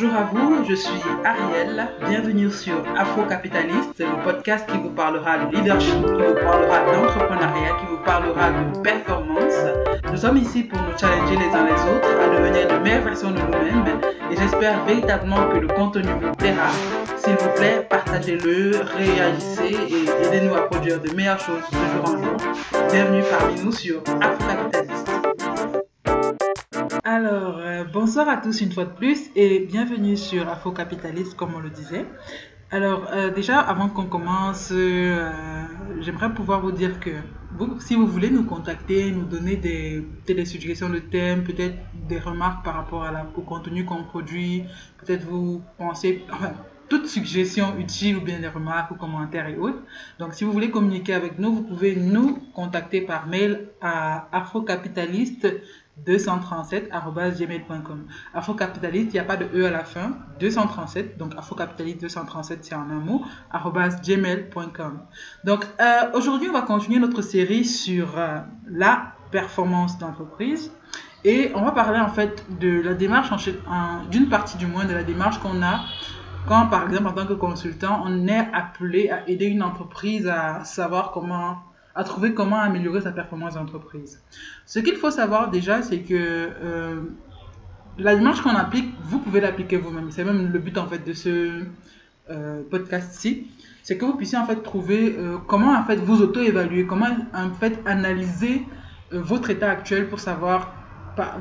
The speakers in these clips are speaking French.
Bonjour à vous, je suis Ariel. Bienvenue sur Afro-Capitaliste, le podcast qui vous parlera de leadership, qui vous parlera d'entrepreneuriat, qui vous parlera de performance. Nous sommes ici pour nous challenger les uns les autres à devenir de meilleures versions de nous-mêmes et j'espère véritablement que le contenu vous plaira. S'il vous plaît, partagez-le, réagissez et aidez-nous à produire de meilleures choses de jour en jour. Bienvenue parmi nous sur Afro-Capitaliste. Alors, euh, bonsoir à tous une fois de plus et bienvenue sur Afro Capitaliste, comme on le disait. Alors, euh, déjà, avant qu'on commence, euh, j'aimerais pouvoir vous dire que si vous voulez nous contacter, nous donner des, des suggestions de thèmes, peut-être des remarques par rapport au contenu qu'on produit, peut-être vous pensez, enfin, toute suggestion utile ou bien des remarques ou commentaires et autres. Donc, si vous voulez communiquer avec nous, vous pouvez nous contacter par mail à afrocapitaliste 237.gmail.com. Afrocapitaliste, il n'y a pas de E à la fin, 237, donc afrocapitaliste 237, c'est en un mot, gmail.com. Donc euh, aujourd'hui, on va continuer notre série sur euh, la performance d'entreprise et on va parler en fait de la démarche, d'une partie du moins de la démarche qu'on a quand par exemple en tant que consultant, on est appelé à aider une entreprise à savoir comment à trouver comment améliorer sa performance d'entreprise. Ce qu'il faut savoir déjà, c'est que euh, la démarche qu'on applique, vous pouvez l'appliquer vous-même. C'est même le but en fait de ce euh, podcast-ci, c'est que vous puissiez en fait trouver euh, comment en fait vous auto-évaluer, comment en fait analyser votre état actuel pour savoir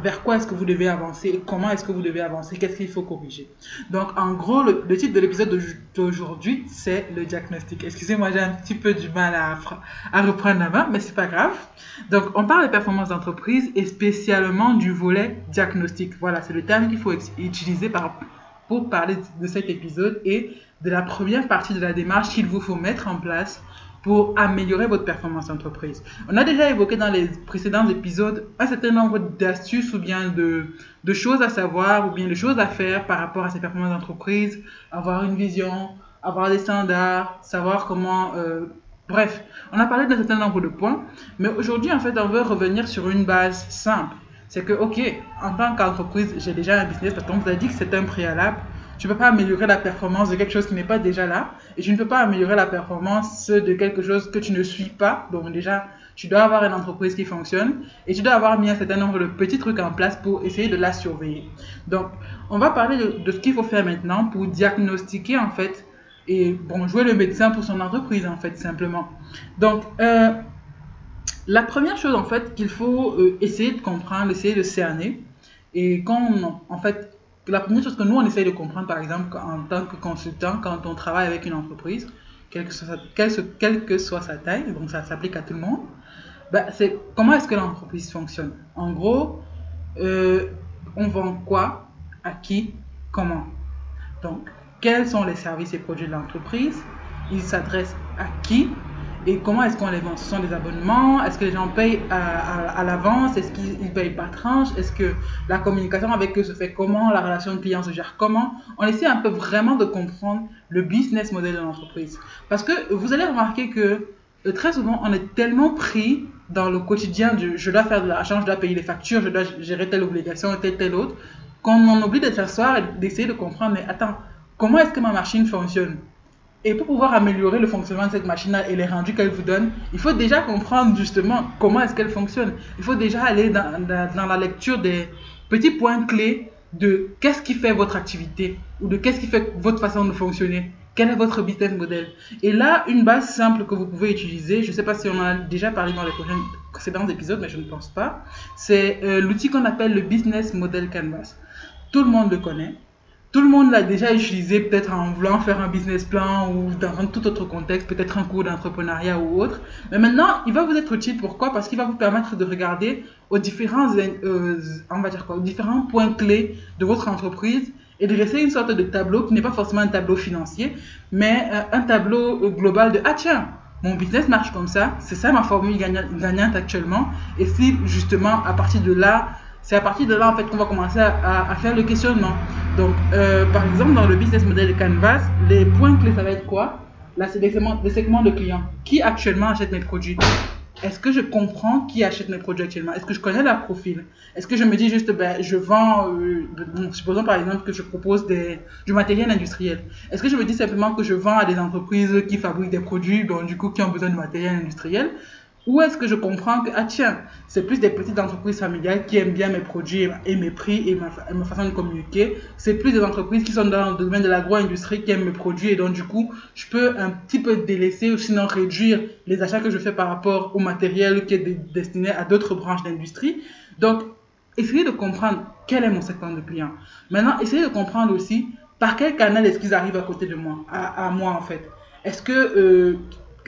vers quoi est-ce que vous devez avancer et comment est-ce que vous devez avancer, qu'est-ce qu'il faut corriger. Donc, en gros, le, titre de l'épisode d'aujourd'hui, c'est le diagnostic. Excusez-moi, j'ai un petit peu du mal à, à reprendre la main, mais c'est pas grave. Donc, on parle de performance d'entreprise et spécialement du volet diagnostic. Voilà, c'est le terme qu'il faut utiliser par, pour parler de cet épisode et de la première partie de la démarche qu'il vous faut mettre en place pour améliorer votre performance d'entreprise. On a déjà évoqué dans les précédents épisodes un certain nombre d'astuces ou bien de, choses à savoir ou bien de choses à faire par rapport à ces performances d'entreprise, avoir une vision, avoir des standards, savoir comment... Euh, bref, on a parlé d'un certain nombre de points, mais aujourd'hui, en fait, on veut revenir sur une base simple. C'est que, ok, en tant qu'entreprise, j'ai déjà un business, on vous a dit que c'est un préalable tu ne peux pas améliorer la performance de quelque chose qui n'est pas déjà là. Et tu ne peux pas améliorer la performance de quelque chose que tu ne suis pas. Donc déjà, tu dois avoir une entreprise qui fonctionne et tu dois avoir mis un certain nombre de petits trucs en place pour essayer de la surveiller. Donc, on va parler de, ce qu'il faut faire maintenant pour diagnostiquer en fait et bon, jouer le médecin pour son entreprise en fait simplement. Donc, euh, la première chose en fait qu'il faut euh, essayer de comprendre, essayer de cerner et quand en fait la première chose que nous, on essaye de comprendre, par exemple, en tant que consultant, quand on travaille avec une entreprise, quelle que soit, quelle, que soit sa taille, donc ça s'applique à tout le monde, bah, c'est comment est-ce que l'entreprise fonctionne? En gros, euh, on vend quoi, à qui, comment? Donc, quels sont les services et produits de l'entreprise, ils s'adressent à qui, et comment est-ce qu'on les vend? Ce sont des abonnements? Est-ce que les gens payent à, l'avance? Est-ce qu'ils payent par tranche? Est-ce que la communication avec eux se fait comment? La relation de client se gère comment? On essaie un peu vraiment de comprendre le business model de l'entreprise. Parce que vous allez remarquer que euh, très souvent, on est tellement pris dans le quotidien du je dois faire de l'argent, je dois payer les factures, je dois gérer telle obligation, telle, telle autre, qu'on en oublie de s'asseoir et d'essayer de comprendre, mais attends, comment est-ce que ma machine fonctionne? Et pour pouvoir améliorer le fonctionnement de cette machine et les rendus qu'elle vous donne, il faut déjà comprendre justement comment est-ce qu'elle fonctionne. Il faut déjà aller dans, dans, la lecture des petits points clés de qu'est-ce qui fait votre activité ou de qu'est-ce qui fait votre façon de fonctionner. Quel est votre business model? Et là, une base simple que vous pouvez utiliser, je ne sais pas si on en a déjà parlé dans les précédents épisodes, mais je ne pense pas, c'est euh, l'outil qu'on appelle le Business Model Canvas. Tout le monde le connaît tout le monde l'a déjà utilisé peut-être en voulant faire un business plan ou dans un tout autre contexte, peut-être un cours d'entrepreneuriat ou autre. Mais maintenant, il va vous être utile. Pourquoi? Parce qu'il va vous permettre de regarder aux différents, euh, on va dire quoi, aux différents points clés de votre entreprise et de dresser une sorte de tableau qui n'est pas forcément un tableau financier, mais euh, un tableau euh, global de ah tiens, mon business marche comme ça, c'est ça ma formule gagnante actuellement. Et si justement à partir de là c'est à partir de là en fait qu'on va commencer à, faire le questionnement. Donc, euh, par exemple, dans le business model de Canvas, les points clés, ça va être quoi? Là, c'est des segments, de clients. Qui actuellement achète mes produits? Est-ce que je comprends qui achète mes produits actuellement? Est-ce que je connais leur profil? Est-ce que je me dis juste, ben, je vends, euh, supposons par exemple que je propose du matériel industriel. Est-ce que je me dis simplement que je vends à des entreprises qui fabriquent des produits, donc du coup qui ont besoin de matériel industriel? Ou est-ce que je comprends que, ah tiens, c'est plus des petites entreprises familiales qui aiment bien mes produits et mes prix et ma, façon de communiquer. C'est plus des entreprises qui sont dans le domaine de l'agro-industrie qui aiment mes produits et donc du coup, je peux un petit peu délaisser ou sinon réduire les achats que je fais par rapport au matériel qui est destiné à d'autres branches d'industrie. Donc, essayez de comprendre quel est mon secteur de clients. Maintenant, essayez de comprendre aussi par quel canal est-ce qu'ils arrivent à côté de moi, à, moi en fait. Est-ce que, euh,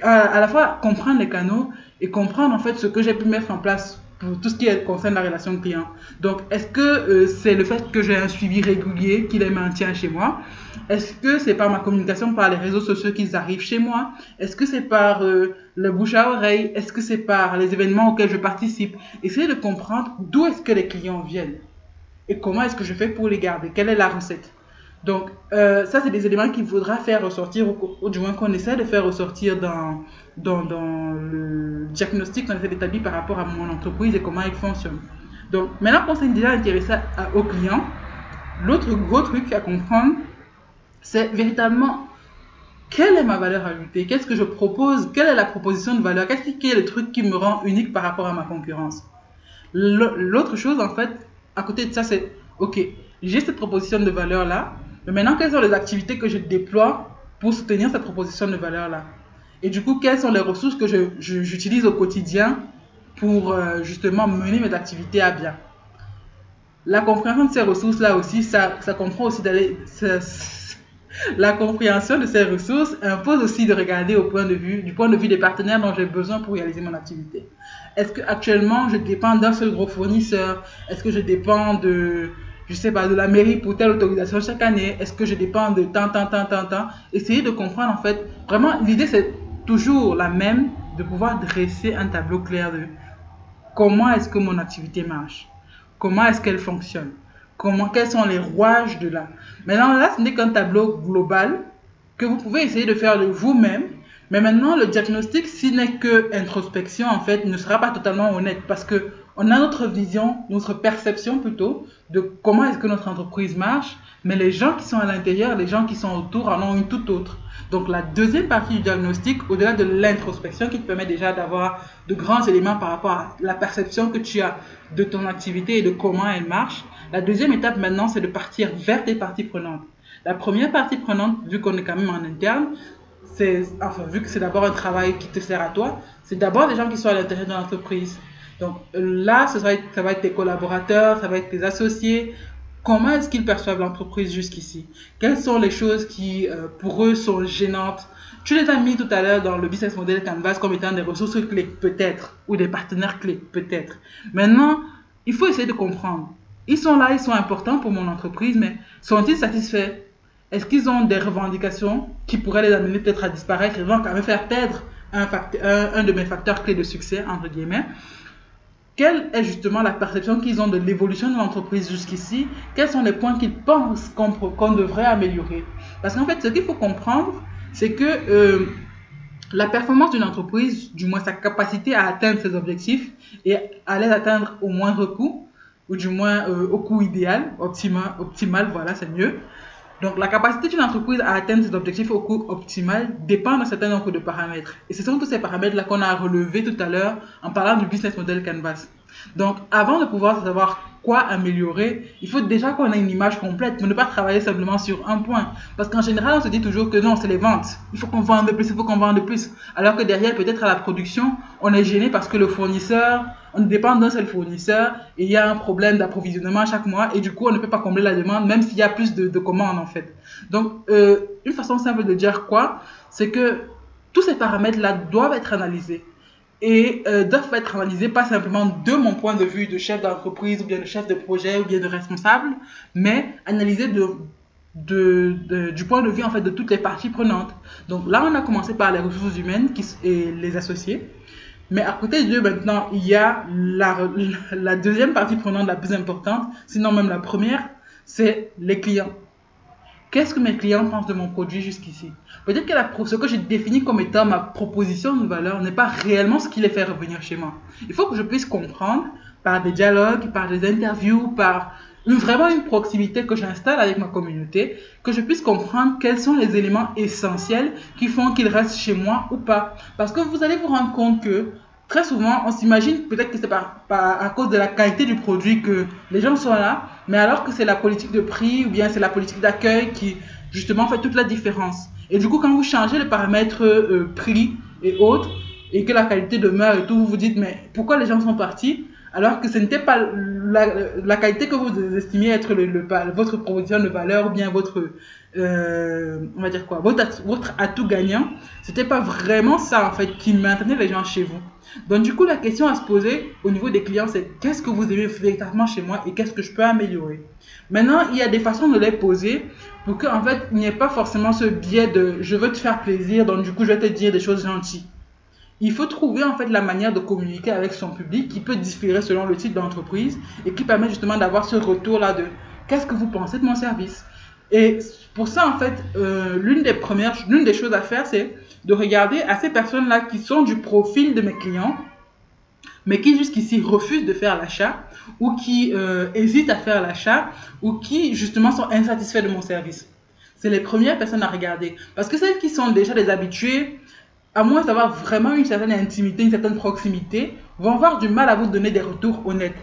à, la fois comprendre les canaux et comprendre en fait ce que j'ai pu mettre en place pour tout ce qui concerne la relation client. Donc, est-ce que euh, c'est le fait que j'ai un suivi régulier qui les maintient chez moi? Est-ce que c'est par ma communication par les réseaux sociaux qu'ils arrivent chez moi? Est-ce que c'est par euh, le bouche à oreille? Est-ce que c'est par les événements auxquels je participe? Essayez de comprendre d'où est-ce que les clients viennent et comment est-ce que je fais pour les garder? Quelle est la recette? Donc, euh, ça, c'est des éléments qu'il faudra faire ressortir, ou, du moins qu'on essaie de faire ressortir dans, le diagnostic qu'on essaie d'établir par rapport à mon entreprise et comment elle fonctionne. Donc, maintenant qu'on s'est déjà intéressé aux clients, l'autre gros truc à comprendre, c'est véritablement quelle est ma valeur ajoutée, qu'est-ce que je propose, quelle est la proposition de valeur, qu'est-ce qui est le truc qui me rend unique par rapport à ma concurrence? L'autre chose, en fait, à côté de ça, c'est, ok, j'ai cette proposition de valeur-là, mais maintenant, quelles sont les activités que je déploie pour soutenir cette proposition de valeur-là? Et du coup, quelles sont les ressources que j'utilise au quotidien pour euh, justement mener mes activités à bien? La compréhension de ces ressources-là aussi, ça, ça comprend aussi d'aller... La compréhension de ces ressources impose aussi de regarder au point de vue, du point de vue des partenaires dont j'ai besoin pour réaliser mon activité. Est-ce que actuellement je dépends d'un seul gros fournisseur? Est-ce que je dépends de, je sais pas, de la mairie pour telle autorisation chaque année Est-ce que je dépends de tant, tant, tant, tant, tant? Essayez de comprendre en fait. Vraiment, l'idée c'est toujours la même de pouvoir dresser un tableau clair de comment est-ce que mon activité marche, comment est-ce qu'elle fonctionne, comment, quels sont les rouages de là? Maintenant, là, ce n'est qu'un tableau global que vous pouvez essayer de faire de vous-même. Mais maintenant, le diagnostic, s'il n'est que introspection, en fait, ne sera pas totalement honnête parce que on a notre vision, notre perception plutôt de comment est-ce que notre entreprise marche, mais les gens qui sont à l'intérieur, les gens qui sont autour en ont une toute autre. Donc la deuxième partie du diagnostic, au-delà de l'introspection qui te permet déjà d'avoir de grands éléments par rapport à la perception que tu as de ton activité et de comment elle marche, la deuxième étape maintenant, c'est de partir vers tes parties prenantes. La première partie prenante, vu qu'on est quand même en interne, c'est, enfin, vu que c'est d'abord un travail qui te sert à toi, c'est d'abord les gens qui sont à l'intérieur de l'entreprise. Donc là, ça va, être, tes collaborateurs, ça va être tes associés. Comment est-ce qu'ils perçoivent l'entreprise jusqu'ici? Quelles sont les choses qui, euh, pour eux, sont gênantes? Tu les as mis tout à l'heure dans le business model Canvas comme étant des ressources clés, peut-être, ou des partenaires clés, peut-être. Maintenant, il faut essayer de comprendre. Ils sont là, ils sont importants pour mon entreprise, mais sont-ils satisfaits? Est-ce qu'ils ont des revendications qui pourraient les amener peut-être à disparaître et vont quand même faire perdre un de mes facteurs clés de succès, entre guillemets? Quelle est justement la perception qu'ils ont de l'évolution de l'entreprise jusqu'ici? Quels sont les points qu'ils pensent qu'on devrait améliorer? Parce qu'en fait, ce qu'il faut comprendre, c'est que euh, la performance d'une entreprise, du moins sa capacité à atteindre ses objectifs et à les atteindre au moindre coût, ou du moins euh, au coût idéal, optimal, optimal voilà, c'est mieux, donc, la capacité d'une entreprise à atteindre ses objectifs au coût optimal dépend d'un certain nombre de paramètres. Et ce sont tous ces paramètres-là qu'on a relevés tout à l'heure en parlant du business model Canvas. Donc, avant de pouvoir savoir quoi améliorer, il faut déjà qu'on ait une image complète, mais ne pas travailler simplement sur un point. Parce qu'en général, on se dit toujours que non, c'est les ventes. Il faut qu'on vende de plus, il faut qu'on vende de plus. Alors que derrière, peut-être à la production, on est gêné parce que le fournisseur, on dépend d'un seul fournisseur et il y a un problème d'approvisionnement chaque mois et du coup, on ne peut pas combler la demande même s'il y a plus de, commandes en fait. Donc, euh, une façon simple de dire quoi, c'est que tous ces paramètres-là doivent être analysés et euh, doivent être analysés pas simplement de mon point de vue de chef d'entreprise ou bien de chef de projet ou bien de responsable, mais analysés de, du point de vue en fait de toutes les parties prenantes. Donc là, on a commencé par les ressources humaines qui, et les associés. Mais à côté d'eux, maintenant, il y a la, deuxième partie prenante la plus importante, sinon même la première, c'est les clients. qu'est-ce que mes clients pensent de mon produit jusqu'ici? Peut-être que ce que j'ai défini comme étant ma proposition de valeur n'est pas réellement ce qui les fait revenir chez moi. Il faut que je puisse comprendre par des dialogues, par des interviews, par vraiment une proximité que j'installe avec ma communauté, que je puisse comprendre quels sont les éléments essentiels qui font qu'ils restent chez moi ou pas. Parce que vous allez vous rendre compte que très souvent, on s'imagine peut-être que c'est pas, à cause de la qualité du produit que les gens sont là, mais alors que c'est la politique de prix ou bien c'est la politique d'accueil qui justement fait toute la différence. Et du coup, quand vous changez les paramètres euh, prix et autres, et que la qualité demeure et tout, vous vous dites, mais pourquoi les gens sont partis alors que ce n'était pas la, qualité que vous estimiez être le, votre proposition de valeur ou bien votre, euh, on va dire quoi, votre, votre atout gagnant, c'était pas vraiment ça en fait qui maintenait les gens chez vous. Donc du coup, la question à se poser au niveau des clients, c'est qu'est-ce que vous aimez véritablement chez moi et qu'est-ce que je peux améliorer? Maintenant, il y a des façons de les poser pour qu'en fait, il n'y ait pas forcément ce biais de je veux te faire plaisir, donc du coup, je vais te dire des choses gentilles il faut trouver en fait la manière de communiquer avec son public qui peut différer selon le type d'entreprise et qui permet justement d'avoir ce retour là de qu'est-ce que vous pensez de mon service? Et pour ça en fait euh, l'une des premières l'une des choses à faire c'est de regarder à ces personnes là qui sont du profil de mes clients mais qui jusqu'ici refusent de faire l'achat ou qui euh, hésitent à faire l'achat ou qui justement sont insatisfaits de mon service. C'est les premières personnes à regarder. Parce que celles qui sont déjà des habitués à moins d'avoir vraiment une certaine intimité, une certaine proximité, vont avoir du mal à vous donner des retours honnêtes.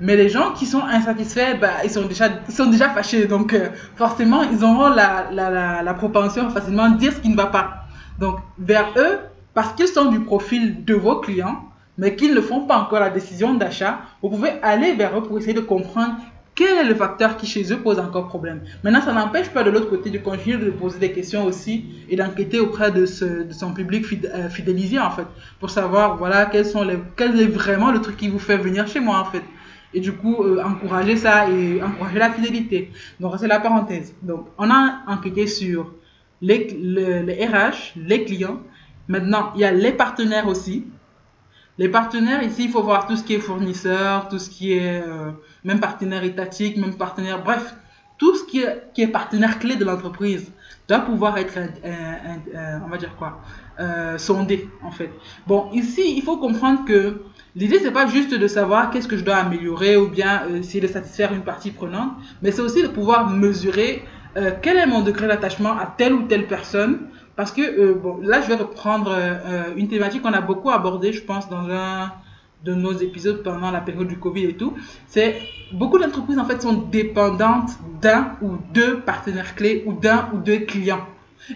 Mais les gens qui sont insatisfaits, bah, ils, sont déjà, ils sont déjà fâchés. Donc, euh, forcément, ils auront la, la, la, propension facilement de dire ce qui ne va pas. Donc, vers eux, parce qu'ils sont du profil de vos clients, mais qu'ils ne font pas encore la décision d'achat, vous pouvez aller vers eux pour essayer de comprendre quel est le facteur qui chez eux pose encore problème? Maintenant, ça n'empêche pas de l'autre côté de continuer de poser des questions aussi et d'enquêter auprès de, son public euh, fidélisé en fait, pour savoir voilà quels sont les, quel est vraiment le truc qui vous fait venir chez moi en fait. Et du coup, euh, encourager ça et encourager la fidélité. Donc, c'est la parenthèse. Donc, on a enquêté sur les RH, les clients. Maintenant, il y a les partenaires aussi. Les partenaires, ici, il faut voir tout ce qui est fournisseur, tout ce qui est euh, même partenaire étatique, même partenaire, bref, tout ce qui est, partenaire clé de l'entreprise doit pouvoir être, on va dire quoi, euh, sondé, en fait. Bon, ici, il faut comprendre que l'idée, c'est pas juste de savoir qu'est-ce que je dois améliorer ou bien euh, essayer de satisfaire une partie prenante, mais c'est aussi de pouvoir mesurer quel est mon degré d'attachement à telle ou telle personne parce que, euh, bon, là, je vais reprendre euh, une thématique qu'on a beaucoup abordée, je pense, dans un de nos épisodes pendant la période du Covid et tout. C'est beaucoup d'entreprises, en fait, sont dépendantes d'un ou deux partenaires clés ou d'un ou deux clients.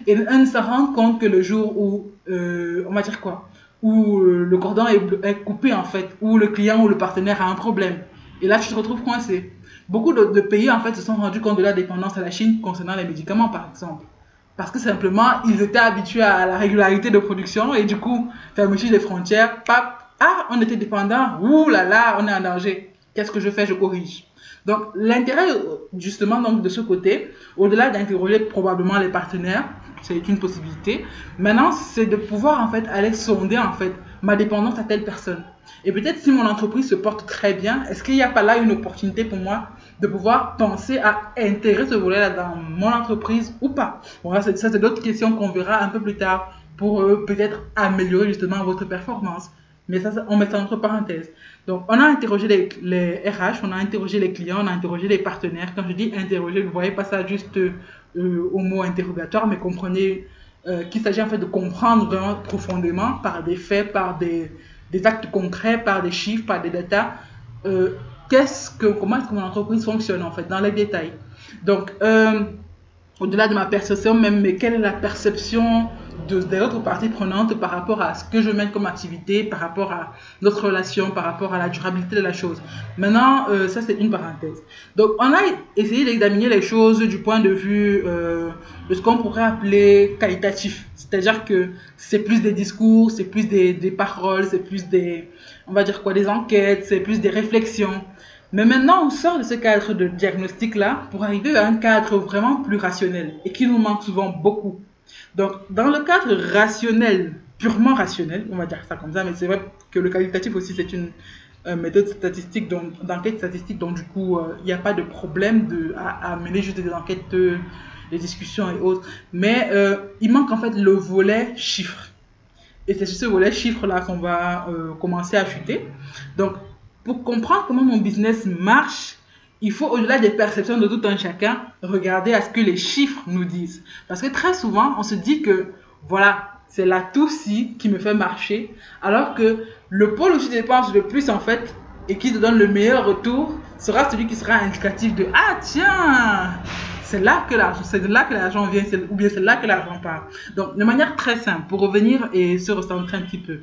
Et elles ne se rendent compte que le jour où, euh, on va dire quoi, où le cordon est, coupé, en fait, où le client ou le partenaire a un problème. Et là, tu te retrouves coincé. Beaucoup de, de pays, en fait, se sont rendus compte de la dépendance à la Chine concernant les médicaments, par exemple parce que simplement, ils étaient habitués à la régularité de production et du coup, fermeture des frontières, ah, on était dépendant, ouh là là, on est en danger. Qu'est-ce que je fais? Je corrige. Donc, l'intérêt, justement, donc, de ce côté, au-delà d'interroger probablement les partenaires, c'est une possibilité. Maintenant, c'est de pouvoir, en fait, aller sonder, en fait, ma dépendance à telle personne. Et peut-être si mon entreprise se porte très bien, est-ce qu'il n'y a pas là une opportunité pour moi de pouvoir penser à intégrer ce volet-là dans mon entreprise ou pas. Bon, ça, c'est d'autres questions qu'on verra un peu plus tard pour euh, peut-être améliorer justement votre performance. Mais ça, on met ça entre parenthèses. Donc, on a interrogé les, les, RH, on a interrogé les clients, on a interrogé les partenaires. Quand je dis interroger, ne voyez pas ça juste euh, au mot interrogatoire, mais comprenez euh, qu'il s'agit en fait de comprendre vraiment profondément par des faits, par des, des actes concrets, par des chiffres, par des datas, comment est-ce que mon entreprise fonctionne en fait, dans les détails. Donc, euh, au-delà de ma perception même, mais quelle est la perception de, des autres parties prenantes par rapport à ce que je mène comme activité, par rapport à notre relation, par rapport à la durabilité de la chose? Maintenant, euh, ça c'est une parenthèse. Donc, on a essayé d'examiner les choses du point de vue euh, de ce qu'on pourrait appeler qualitatif. C'est-à-dire que c'est plus des discours, c'est plus des paroles, c'est plus des, on va dire quoi, des enquêtes, c'est plus des réflexions. Mais maintenant, on sort de ce cadre de diagnostic-là pour arriver à un cadre vraiment plus rationnel et qui nous manque souvent beaucoup. Donc, dans le cadre rationnel, purement rationnel, on va dire ça comme ça, mais c'est vrai que le qualitatif aussi, c'est une euh, méthode statistique, d'enquête statistique, donc du coup, euh, il n'y a pas de problème de, à, mener juste des enquêtes les discussions et autres. Mais euh, il manque en fait le volet chiffres. Et c'est sur ce volet chiffres-là qu'on va euh, commencer à chuter. Donc, pour comprendre comment mon business marche, il faut, au-delà des perceptions de tout un chacun, regarder à ce que les chiffres nous disent. Parce que très souvent, on se dit que, voilà, c'est la ci qui me fait marcher, alors que le pôle où tu dépenses le plus, en fait, et qui te donne le meilleur retour, sera celui qui sera indicatif de Ah, tiens, c'est là que l'argent, c'est là que l'argent vient, ou bien c'est là que l'argent part. Donc, de manière très simple, pour revenir et se recentrer un petit peu.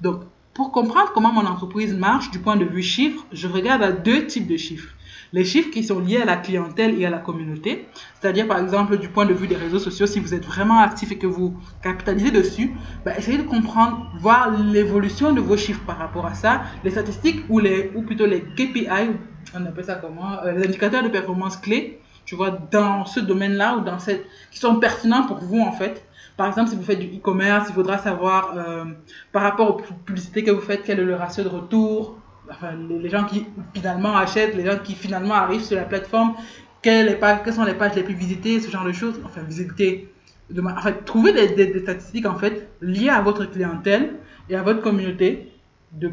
Donc, pour comprendre comment mon entreprise marche du point de vue chiffre, je regarde à deux types de chiffres les chiffres qui sont liés à la clientèle et à la communauté. C'est-à-dire, par exemple, du point de vue des réseaux sociaux, si vous êtes vraiment actif et que vous capitalisez dessus, bah, essayez de comprendre, voir l'évolution de vos chiffres par rapport à ça, les statistiques ou, les, ou plutôt les KPI, on appelle ça comment, euh, les indicateurs de performance clés, tu vois, dans ce domaine-là ou dans cette, qui sont pertinents pour vous en fait. Par exemple, si vous faites du e-commerce, il faudra savoir euh, par rapport aux publicités que vous faites, quel est le ratio de retour, enfin, les, gens qui finalement achètent, les gens qui finalement arrivent sur la plateforme, quelles, sont les pages les plus visitées, ce genre de choses. Enfin, visiter. De, en fait, trouver des, statistiques en fait liées à votre clientèle et à votre communauté de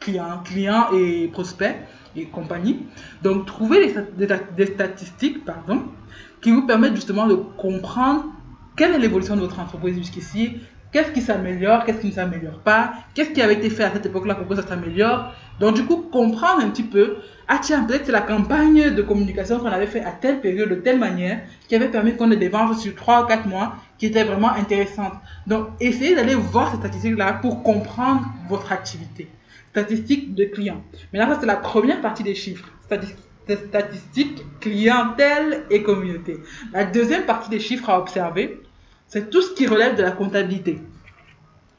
clients, clients et prospects et compagnie. Donc, trouver des, des statistiques pardon, qui vous permettent justement de comprendre quelle est l'évolution de votre entreprise jusqu'ici, Qu'est-ce qui s'améliore, qu'est-ce qui ne s'améliore pas, qu'est-ce qui avait été fait à cette époque-là pour que ça s'améliore. Donc du coup, comprendre un petit peu, ah tiens, peut-être c'est la campagne de communication qu'on avait fait à telle période, de telle manière, qui avait permis qu'on ait des ventes sur 3 ou 4 mois qui étaient vraiment intéressantes. Donc essayez d'aller voir ces statistiques-là pour comprendre votre activité. Statistiques de clients. Mais là, ça c'est la première partie des chiffres. Statistiques, clientèle et communauté. La deuxième partie des chiffres à observer, c'est tout ce qui relève de la comptabilité.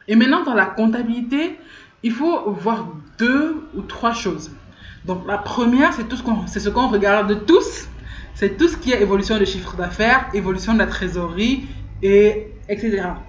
Et maintenant, dans la comptabilité, il faut voir deux ou trois choses. Donc, la première, c'est tout ce qu'on, c'est ce qu'on regarde tous. C'est tout ce qui est évolution de chiffre d'affaires, évolution de la trésorerie, et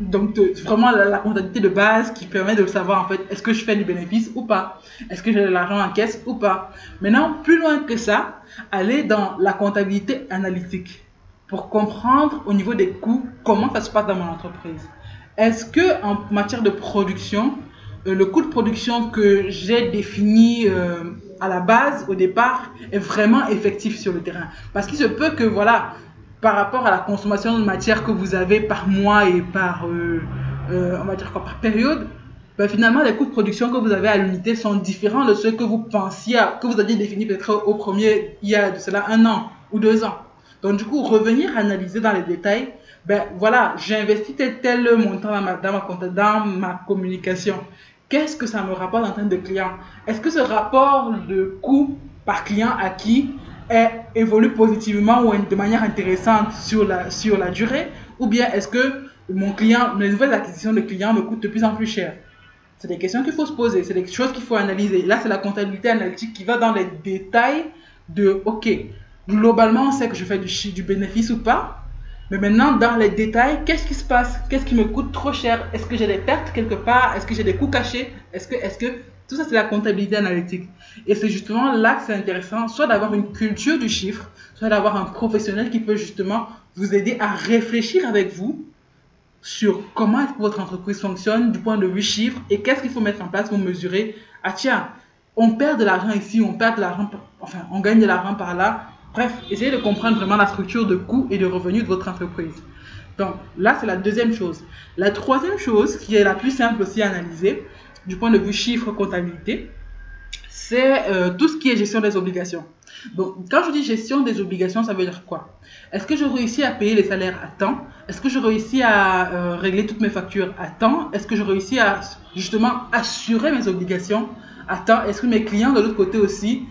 Donc, vraiment la, comptabilité de base qui permet de savoir, en fait, est-ce que je fais du bénéfice ou pas? Est-ce que j'ai de l'argent en caisse ou pas? Maintenant, plus loin que ça, aller dans la comptabilité analytique pour comprendre au niveau des coûts comment ça se passe dans mon entreprise. Est-ce que en matière de production, euh, le coût de production que j'ai défini euh, à la base, au départ, est vraiment effectif sur le terrain? Parce qu'il se peut que, voilà, par rapport à la consommation de matière que vous avez par mois et par, euh, on va dire quoi, par période, ben finalement, les coûts de production que vous avez à l'unité sont différents de ceux que vous pensiez, que vous aviez définis peut-être au premier, il y a cela un an ou deux ans. Donc, du coup, revenir analyser dans les détails, ben voilà, j'ai investi tel, montant dans ma, dans ma, dans ma communication. Qu'est-ce que ça me rapporte en termes de clients? Est-ce que ce rapport de coût par client acquis est, évolue positivement ou de manière intéressante sur la, sur la durée Ou bien est-ce que mon client, les nouvelles acquisitions de clients me coûtent de plus en plus cher? C'est des questions qu'il faut se poser, c'est des choses qu'il faut analyser. Là, c'est la comptabilité analytique qui va dans les détails de, OK, globalement, on sait que je fais du, du bénéfice ou pas. Mais maintenant, dans les détails, qu'est-ce qui se passe? Qu'est-ce qui me coûte trop cher? Est-ce que j'ai des pertes quelque part? Est-ce que j'ai des coûts cachés? Que, est-ce que tout ça, c'est la comptabilité analytique. Et c'est justement là que c'est intéressant, soit d'avoir une culture du chiffre, soit d'avoir un professionnel qui peut justement vous aider à réfléchir avec vous sur comment est-ce que votre entreprise fonctionne du point de vue chiffre et qu'est-ce qu'il faut mettre en place pour mesurer. Ah tiens, on perd de l'argent ici, on perd de l'argent, enfin, on gagne de l'argent par là. Bref, essayez de comprendre vraiment la structure de coûts et de revenus de votre entreprise. Donc là, c'est la deuxième chose. La troisième chose, qui est la plus simple aussi à analyser, du point de vue chiffre comptabilité, c'est euh, tout ce qui est gestion des obligations. Donc, quand je dis gestion des obligations, ça veut dire quoi? Est-ce que je réussis à payer les salaires à temps? Est-ce que je réussis à euh, régler toutes mes factures à temps? Est-ce que je réussis à justement assurer mes obligations à temps? Est-ce que mes clients de l'autre côté aussi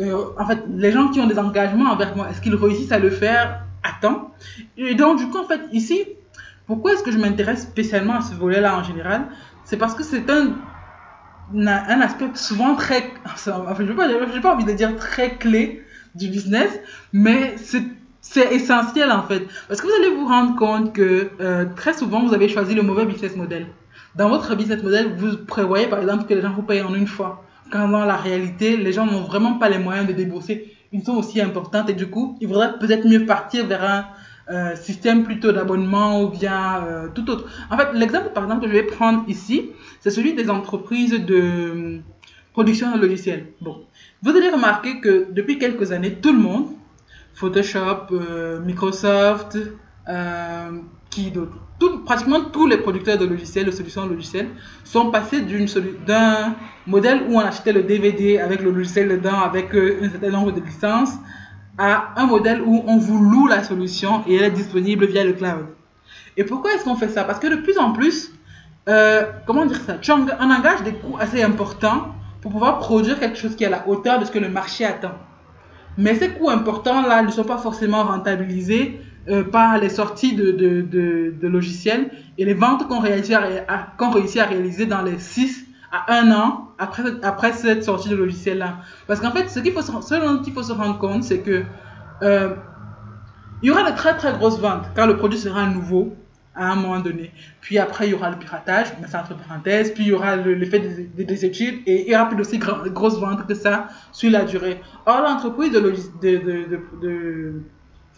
euh, en fait, les gens qui ont des engagements envers moi, est-ce qu'ils réussissent à le faire à temps? Et donc, du coup, en fait, ici, pourquoi est-ce que je m'intéresse spécialement à ce volet-là en général? C'est parce que c'est un, un aspect souvent très. Enfin, je n'ai pas, pas envie de dire très clé du business, mais c'est essentiel en fait. Parce que vous allez vous rendre compte que euh, très souvent, vous avez choisi le mauvais business model. Dans votre business model, vous prévoyez par exemple que les gens vous payent en une fois quand dans la réalité, les gens n'ont vraiment pas les moyens de débourser une somme aussi importante et du coup, il faudrait peut-être mieux partir vers un, euh, système plutôt d'abonnement ou bien euh, tout autre. En fait, l'exemple par exemple que je vais prendre ici, c'est celui des entreprises de production de logiciels. Bon, vous allez remarquer que depuis quelques années, tout le monde, Photoshop, Microsoft, qui d'autre pratiquement tous les producteurs de logiciels, de solutions logicielles, sont passés d'un modèle où on achetait le DVD avec le logiciel dedans, avec euh, un certain nombre de licences, à un modèle où on vous loue la solution et elle est disponible via le cloud. Et pourquoi est-ce qu'on fait ça? Parce que de plus en plus, euh, comment dire ça? Tu on engage des coûts assez importants pour pouvoir produire quelque chose qui est à la hauteur de ce que le marché attend. Mais ces coûts importants là ne sont pas forcément rentabilisés euh, par les sorties de, de, logiciels et les ventes qu'on réussit à, qu'on réussit à réaliser dans les 6 à 1 an après, après cette sortie de logiciel-là. Parce qu'en fait, ce, qu'il faut, ce faut se rendre compte, c'est que euh, il y aura de très très grosses ventes quand le produit sera nouveau à un moment donné. Puis après, il y aura le piratage, mais c'est entre parenthèses. Puis il y aura l'effet des, des, études et il y aura plus d'aussi grosses ventes que ça sur la durée. Or, l'entreprise de, de, de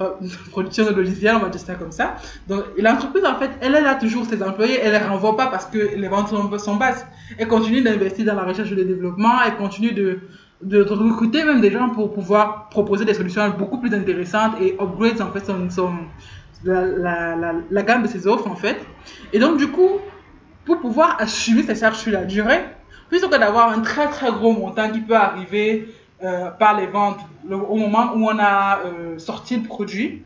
production de logiciels, on va dire ça comme ça. Donc, l'entreprise, en fait, elle, elle a toujours ses employés, elle ne les renvoie pas parce que les ventes sont, basses. Elle continue d'investir dans la recherche et le développement, elle continue de, de, recruter même des gens pour pouvoir proposer des solutions beaucoup plus intéressantes et upgrade, en fait, son, la, la, la, gamme de ses offres, en fait. Et donc, du coup, pour pouvoir assumer ces charges sur la durée, plutôt que d'avoir un très très gros montant qui peut arriver euh, par les ventes au moment où on a euh, sorti le produit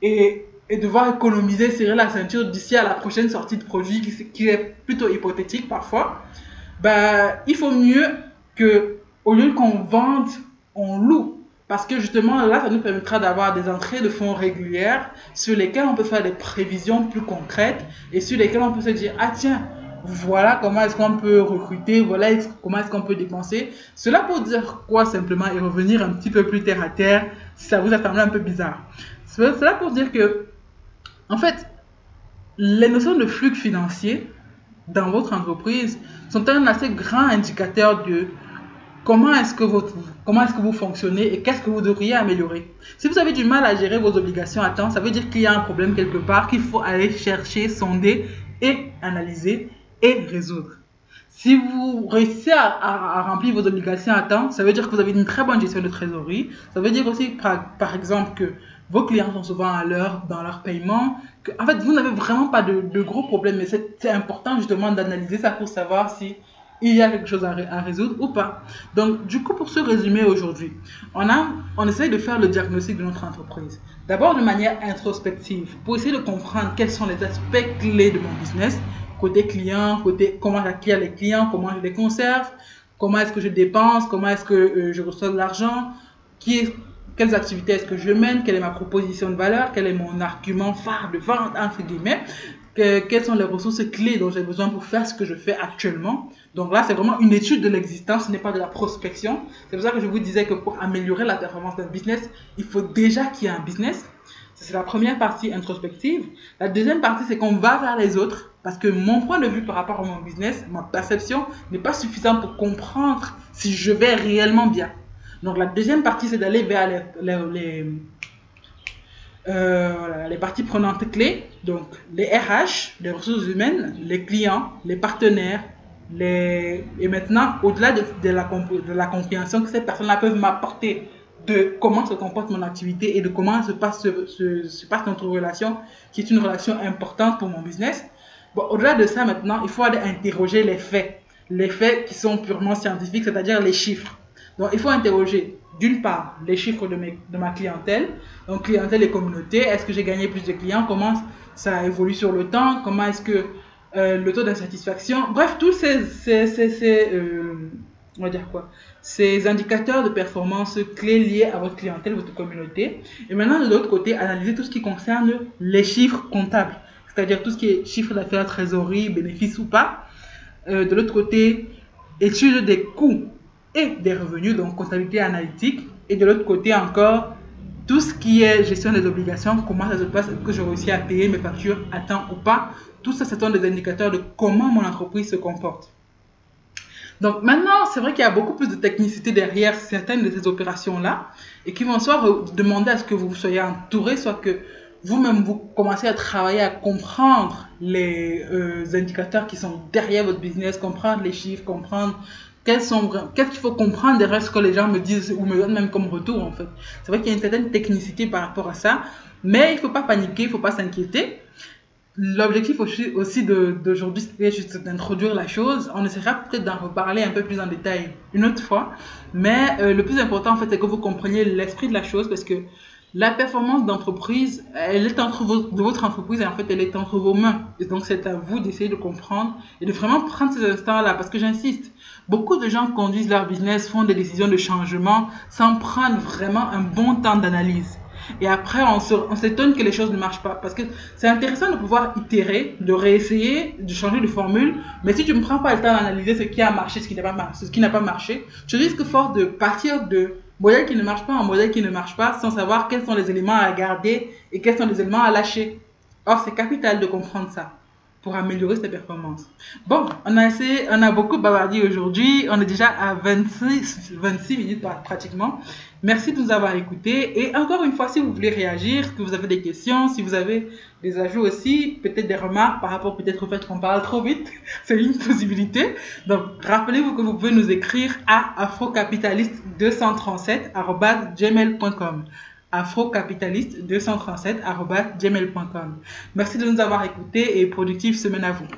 et, devoir économiser, serrer la ceinture d'ici à la prochaine sortie de produit qui, est plutôt hypothétique parfois, ben, il faut mieux que au lieu qu'on vende, on loue. Parce que justement, là, ça nous permettra d'avoir des entrées de fonds régulières sur lesquelles on peut faire des prévisions plus concrètes et sur lesquelles on peut se dire, ah tiens, voilà comment est-ce qu'on peut recruter, voilà comment est-ce qu'on peut dépenser. Cela pour dire quoi simplement et revenir un petit peu plus terre à terre si ça vous a semblé un peu bizarre. Cela pour dire que, en fait, les notions de flux financier dans votre entreprise sont un assez grand indicateur de comment est-ce que, est-ce que vous fonctionnez et qu'est-ce que vous devriez améliorer. Si vous avez du mal à gérer vos obligations à temps, ça veut dire qu'il y a un problème quelque part qu'il faut aller chercher, sonder et analyser résoudre. Si vous réussissez à, remplir vos obligations à temps, ça veut dire que vous avez une très bonne gestion de trésorerie. Ça veut dire aussi, par, exemple, que vos clients sont souvent à l'heure dans leur paiement. En fait, vous n'avez vraiment pas de, gros problèmes, mais c'est important justement d'analyser ça pour savoir si il y a quelque chose à, à, résoudre ou pas. Donc, du coup, pour ce résumé aujourd'hui, on, a, on essaye de faire le diagnostic de notre entreprise. D'abord de manière introspective, pour essayer de comprendre quels sont les aspects clés de mon business côté client, côté comment j'acquiers les clients, comment je les conserve, comment est-ce que je dépense, comment est-ce que euh, je reçois de l'argent, qui quelles activités est-ce que je mène, quelle est ma proposition de valeur, quel est mon argument phare de vente, entre guillemets, quelles sont les ressources clés dont j'ai besoin pour faire ce que je fais actuellement. Donc là, c'est vraiment une étude de l'existence, ce n'est pas de la prospection. C'est pour ça que je vous disais que pour améliorer la performance d'un business, il faut déjà qu'il y ait un business. C'est la première partie introspective. La deuxième partie, c'est qu'on va vers les autres parce que mon point de vue par rapport à mon business, ma perception n'est pas suffisante pour comprendre si je vais réellement bien. Donc la deuxième partie, c'est d'aller vers les, euh, parties prenantes clés, donc les RH, les ressources humaines, les clients, les partenaires, les... et maintenant, au-delà de, la, compréhension que ces personnes-là peuvent m'apporter de comment se comporte mon activité et de comment se, passe notre relation, qui est une relation importante pour mon business. Au-delà de ça, maintenant, il faut aller interroger les faits. Les faits qui sont purement scientifiques, c'est-à-dire les chiffres. Donc, il faut interroger, d'une part, les chiffres de ma clientèle. Donc, clientèle et communauté. Est-ce que j'ai gagné plus de clients? Comment ça évolue sur le temps? Comment est-ce que euh, le taux d'insatisfaction? Bref, tous ces, ces, ces, euh, on va dire quoi? Ces indicateurs de performance clés liés à votre clientèle, votre communauté. Et maintenant, de l'autre côté, analyser tout ce qui concerne les chiffres comptables, c'est-à-dire tout ce qui est chiffre d'affaires, trésorerie, bénéfices ou pas. Euh, de l'autre côté, étude des coûts et des revenus, donc comptabilité analytique. Et de l'autre côté encore, tout ce qui est gestion des obligations, comment ça se passe, est-ce que je réussis à payer mes factures à temps ou pas. Tout ça, ce sont des indicateurs de comment mon entreprise se comporte. Donc maintenant, c'est vrai qu'il y a beaucoup plus de technicité derrière certaines de ces opérations-là et qui vont soit demander à ce que vous soyez entouré, soit que vous-même, vous commencez à travailler, à comprendre les euh, indicateurs qui sont derrière votre business, comprendre les chiffres, comprendre qu'est-ce qu'il faut comprendre derrière ce que les gens me disent ou me donnent même comme retour, en fait. C'est vrai qu'il y a une certaine technicité par rapport à ça, mais il ne faut pas paniquer, il ne faut pas s'inquiéter. L'objectif aussi, d'aujourd'hui, c'est juste d'introduire la chose. On essaiera peut-être d'en reparler un peu plus en détail une autre fois. Mais euh, le plus important, en fait, c'est que vous compreniez l'esprit de la chose parce que la performance d'entreprise, elle est entre vos, votre entreprise et en fait, elle est entre vos mains. Et donc, c'est à vous d'essayer de comprendre et de vraiment prendre ces instants-là. Parce que j'insiste, beaucoup de gens conduisent leur business, font des décisions de changement sans prendre vraiment un bon temps d'analyse. Et après, on s'étonne que les choses ne marchent pas. Parce que c'est intéressant de pouvoir itérer, de réessayer, de changer de formule. Mais si tu ne prends pas le temps d'analyser ce qui a marché, ce qui n'a pas, marché, ce qui n'a pas marché, tu risques fort de partir de modèle qui ne marche pas en modèle qui ne marche pas sans savoir quels sont les éléments à garder et quels sont les éléments à lâcher. Or, c'est capital de comprendre ça pour améliorer ses performances. Bon, on a, essayé, on a beaucoup bavardé aujourd'hui. On est déjà à 26, 26 minutes pratiquement. Merci de nous avoir écoutés. Et encore une fois, si vous voulez réagir, que vous avez des questions, si vous avez des ajouts aussi, peut-être des remarques par rapport peut-être au fait qu'on parle trop vite, c'est une possibilité. Donc, rappelez-vous que vous pouvez nous écrire à afrocapitaliste237.gmail.com afrocapitaliste237.gmail.com Merci de nous avoir écoutés et productive semaine à vous.